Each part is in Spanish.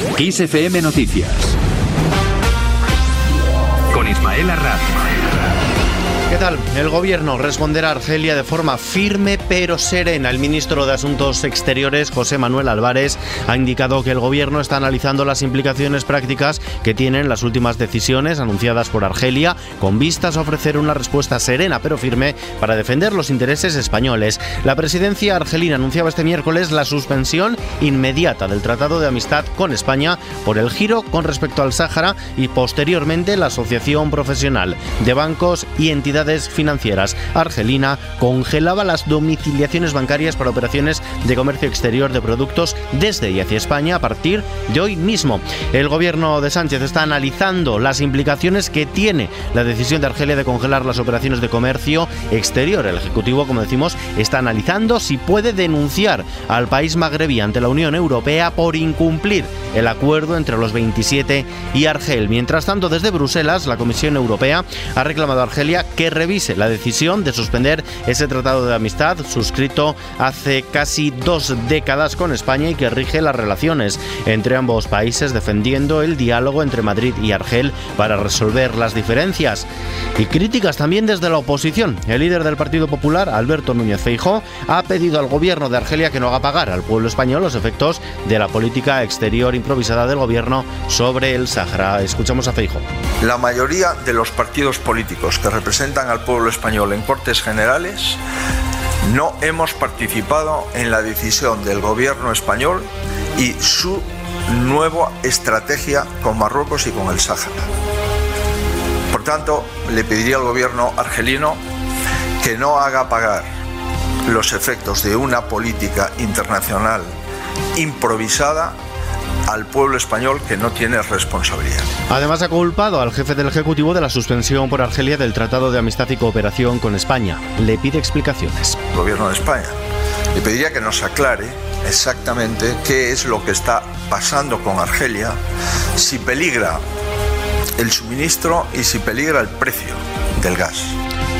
XFM Noticias. Con Ismael Arranz. ¿Qué tal? El gobierno responderá a Argelia de forma firme pero serena. El ministro de Asuntos Exteriores, José Manuel Álvarez, ha indicado que el gobierno está analizando las implicaciones prácticas que tienen las últimas decisiones anunciadas por Argelia, con vistas a ofrecer una respuesta serena pero firme para defender los intereses españoles. La presidencia argelina anunciaba este miércoles la suspensión inmediata del Tratado de Amistad con España por el giro con respecto al Sáhara y posteriormente la Asociación Profesional de Bancos y Entidades financieras argelina congelaba las domiciliaciones bancarias para operaciones de comercio exterior de productos desde y hacia España a partir de hoy mismo. El gobierno de Sánchez está analizando las implicaciones que tiene la decisión de Argelia de congelar las operaciones de comercio exterior. El Ejecutivo, como decimos, está analizando si puede denunciar al país magrebí ante la Unión Europea por incumplir el acuerdo entre los 27 y Argel. Mientras tanto, desde Bruselas, la Comisión Europea ha reclamado a Argelia que revise la decisión de suspender ese tratado de amistad suscrito hace casi dos décadas con España y que rige las relaciones entre ambos países defendiendo el diálogo entre Madrid y Argel para resolver las diferencias. Y críticas también desde la oposición. El líder del Partido Popular, Alberto Núñez Feijó, ha pedido al gobierno de Argelia que no haga pagar al pueblo español los efectos de la política exterior improvisada del gobierno sobre el Sahara. Escuchamos a Feijó. La mayoría de los partidos políticos que representan al pueblo español en Cortes Generales, no hemos participado en la decisión del gobierno español y su nueva estrategia con Marruecos y con el Sáhara. Por tanto, le pediría al gobierno argelino que no haga pagar los efectos de una política internacional improvisada al pueblo español que no tiene responsabilidad. Además ha culpado al jefe del Ejecutivo de la suspensión por Argelia del Tratado de Amistad y Cooperación con España. Le pide explicaciones. El gobierno de España le pediría que nos aclare exactamente qué es lo que está pasando con Argelia, si peligra el suministro y si peligra el precio del gas.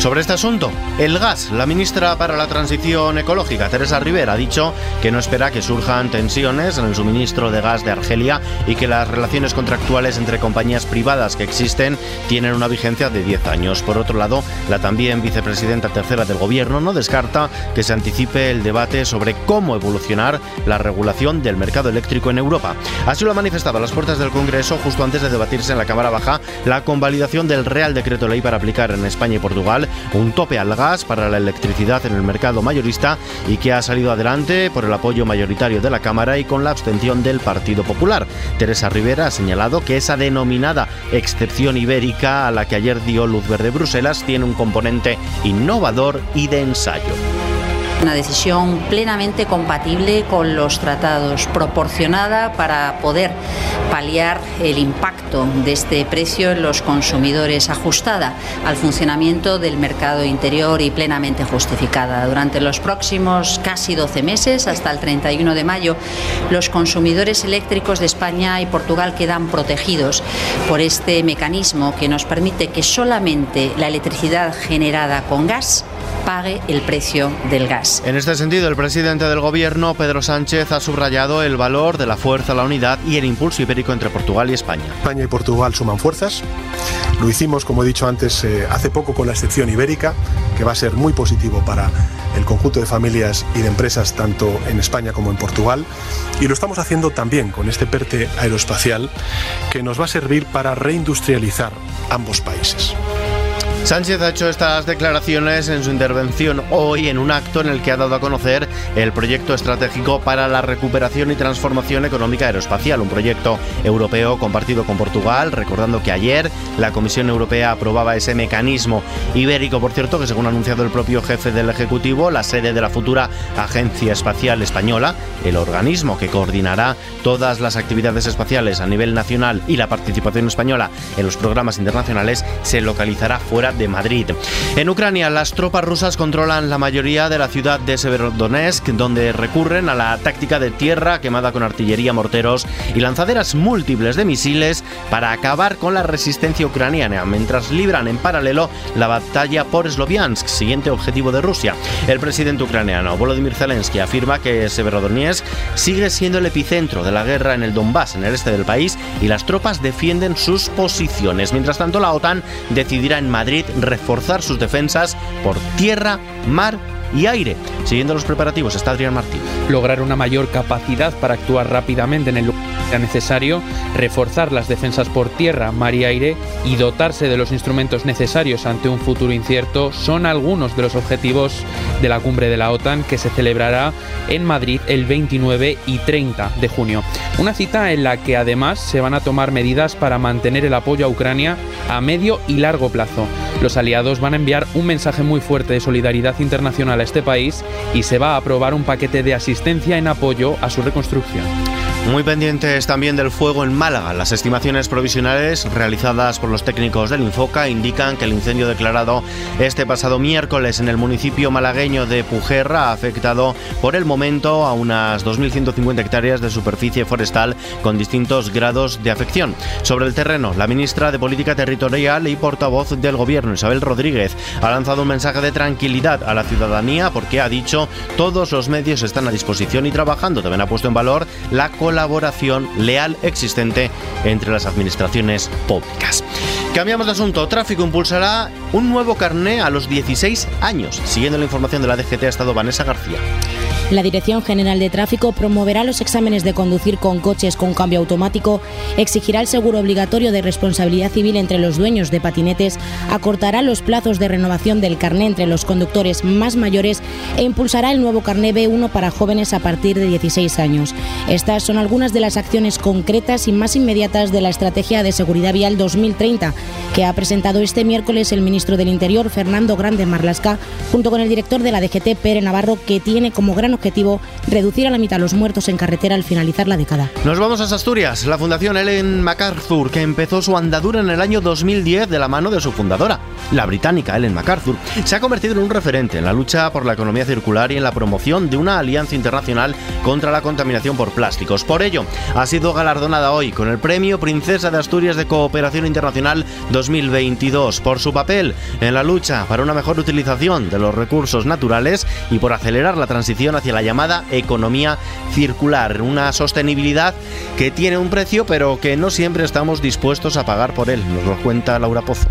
Sobre este asunto, el gas, la ministra para la Transición Ecológica, Teresa Rivera, ha dicho que no espera que surjan tensiones en el suministro de gas de Argelia y que las relaciones contractuales entre compañías privadas que existen tienen una vigencia de 10 años. Por otro lado, la también vicepresidenta tercera del Gobierno no descarta que se anticipe el debate sobre cómo evolucionar la regulación del mercado eléctrico en Europa. Así lo ha manifestado a las puertas del Congreso justo antes de debatirse en la Cámara Baja la convalidación del Real Decreto Ley para aplicar en España y Portugal un tope al gas para la electricidad en el mercado mayorista y que ha salido adelante por el apoyo mayoritario de la Cámara y con la abstención del Partido Popular. Teresa Rivera ha señalado que esa denominada excepción ibérica a la que ayer dio luz verde Bruselas tiene un componente innovador y de ensayo. Una decisión plenamente compatible con los tratados, proporcionada para poder paliar el impacto de este precio en los consumidores, ajustada al funcionamiento del mercado interior y plenamente justificada. Durante los próximos casi 12 meses, hasta el 31 de mayo, los consumidores eléctricos de España y Portugal quedan protegidos por este mecanismo que nos permite que solamente la electricidad generada con gas pague el precio del gas. En este sentido, el presidente del Gobierno, Pedro Sánchez, ha subrayado el valor de la fuerza, la unidad y el impulso ibérico entre Portugal y España. España y Portugal suman fuerzas. Lo hicimos, como he dicho antes, eh, hace poco con la excepción ibérica, que va a ser muy positivo para el conjunto de familias y de empresas tanto en España como en Portugal. Y lo estamos haciendo también con este PERTE aeroespacial que nos va a servir para reindustrializar ambos países. Sánchez ha hecho estas declaraciones en su intervención hoy en un acto en el que ha dado a conocer el proyecto estratégico para la recuperación y transformación económica aeroespacial, un proyecto europeo compartido con Portugal, recordando que ayer la Comisión Europea aprobaba ese mecanismo ibérico, por cierto, que según ha anunciado el propio jefe del Ejecutivo, la sede de la futura Agencia Espacial Española, el organismo que coordinará todas las actividades espaciales a nivel nacional y la participación española en los programas internacionales, se localizará fuera de Madrid. En Ucrania, las tropas rusas controlan la mayoría de la ciudad de Severodonetsk, donde recurren a la táctica de tierra quemada con artillería, morteros y lanzaderas múltiples de misiles para acabar con la resistencia ucraniana, mientras libran en paralelo la batalla por Sloviansk, siguiente objetivo de Rusia. El presidente ucraniano Volodymyr Zelensky afirma que Severodonetsk sigue siendo el epicentro de la guerra en el Donbass, en el este del país, y las tropas defienden sus posiciones. Mientras tanto, la OTAN decidirá en Madrid reforzar sus defensas por tierra, mar y aire. Siguiendo los preparativos está Adrián Martín. Lograr una mayor capacidad para actuar rápidamente en el lugar sea necesario, reforzar las defensas por tierra, mar y aire y dotarse de los instrumentos necesarios ante un futuro incierto son algunos de los objetivos de la cumbre de la OTAN que se celebrará en Madrid el 29 y 30 de junio. Una cita en la que además se van a tomar medidas para mantener el apoyo a Ucrania a medio y largo plazo. Los aliados van a enviar un mensaje muy fuerte de solidaridad internacional a este país y se va a aprobar un paquete de asistencia en apoyo a su reconstrucción. Muy pendientes también del fuego en Málaga. Las estimaciones provisionales realizadas por los técnicos del Infoca indican que el incendio declarado este pasado miércoles en el municipio malagueño de Pujerra ha afectado por el momento a unas 2.150 hectáreas de superficie forestal con distintos grados de afección. Sobre el terreno, la ministra de Política Territorial y portavoz del Gobierno, Isabel Rodríguez, ha lanzado un mensaje de tranquilidad a la ciudadanía porque ha dicho todos los medios están a disposición y trabajando. También ha puesto en valor la colaboración leal existente entre las administraciones públicas. Cambiamos de asunto. Tráfico impulsará un nuevo carné a los 16 años. Siguiendo la información de la DGT ha estado Vanessa García. La Dirección General de Tráfico promoverá los exámenes de conducir con coches con cambio automático, exigirá el seguro obligatorio de responsabilidad civil entre los dueños de patinetes, acortará los plazos de renovación del carné entre los conductores más mayores e impulsará el nuevo carné B1 para jóvenes a partir de 16 años. Estas son algunas de las acciones concretas y más inmediatas de la Estrategia de Seguridad Vial 2030 que ha presentado este miércoles el ministro del Interior, Fernando Grande Marlasca, junto con el director de la DGT, Pere Navarro, que tiene como gran objetivo reducir a la mitad los muertos en carretera al finalizar la década. Nos vamos a Asturias. La Fundación Ellen MacArthur, que empezó su andadura en el año 2010 de la mano de su fundadora, la británica Ellen MacArthur, se ha convertido en un referente en la lucha por la economía circular y en la promoción de una alianza internacional contra la contaminación por plásticos. Por ello, ha sido galardonada hoy con el Premio Princesa de Asturias de Cooperación Internacional 2022 por su papel en la lucha para una mejor utilización de los recursos naturales y por acelerar la transición hacia la llamada economía circular, una sostenibilidad que tiene un precio pero que no siempre estamos dispuestos a pagar por él, nos lo cuenta Laura Pozo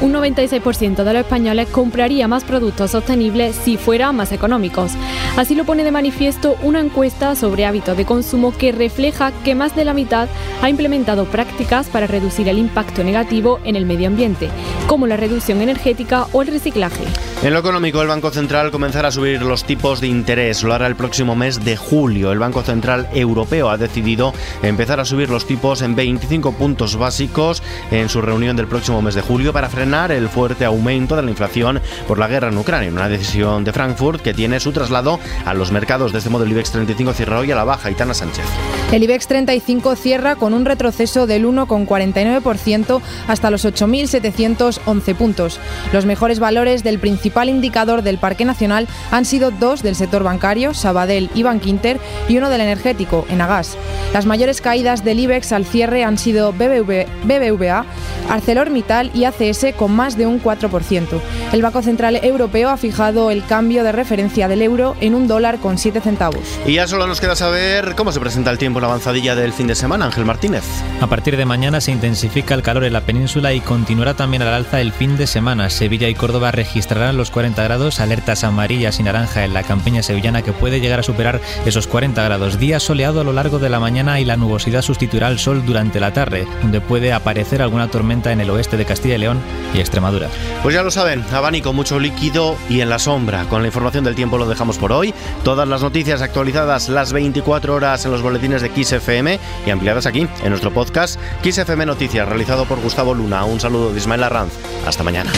un 96% de los españoles compraría más productos sostenibles si fueran más económicos. Así lo pone de manifiesto una encuesta sobre hábitos de consumo que refleja que más de la mitad ha implementado prácticas para reducir el impacto negativo en el medio ambiente, como la reducción energética o el reciclaje. En lo económico, el Banco Central comenzará a subir los tipos de interés. Lo hará el próximo mes de julio. El Banco Central Europeo ha decidido empezar a subir los tipos en 25 puntos básicos en su reunión del próximo mes de julio para frenar el fuerte aumento de la inflación por la guerra en Ucrania. Una decisión de Frankfurt que tiene su traslado a los mercados. De este modo, el IBEX 35 cierra hoy a la baja. Itana Sánchez. El IBEX 35 cierra con un retroceso del 1,49% hasta los 8.711 puntos. Los mejores valores del principal indicador del Parque Nacional han sido dos del sector bancario, Sabadell y Bankinter, y uno del energético, Enagas. Las mayores caídas del IBEX al cierre han sido BBVA, ArcelorMittal y ACS con más de un 4%. El Banco Central Europeo ha fijado el cambio de referencia del euro en un dólar con 7 centavos. Y ya solo nos queda saber cómo se presenta el tiempo en la avanzadilla del fin de semana. Ángel Martínez. A partir de mañana se intensifica el calor en la península y continuará también al alza el fin de semana. Sevilla y Córdoba registrarán los 40 grados, alertas amarillas y naranja en la campiña sevillana que puede llegar a superar esos 40 grados. Día soleado a lo largo de la mañana y la nubosidad sustituirá al sol durante la tarde, donde puede aparecer alguna tormenta en el oeste de Castilla y León y Extremadura. Pues ya lo saben, abanico, mucho líquido y en la sombra. Con la información del tiempo lo dejamos por hoy. Todas las noticias actualizadas las 24 horas en los boletines de XFM y ampliadas aquí en nuestro podcast XFM Noticias, realizado por Gustavo Luna. Un saludo de Ismael Arranz. Hasta mañana.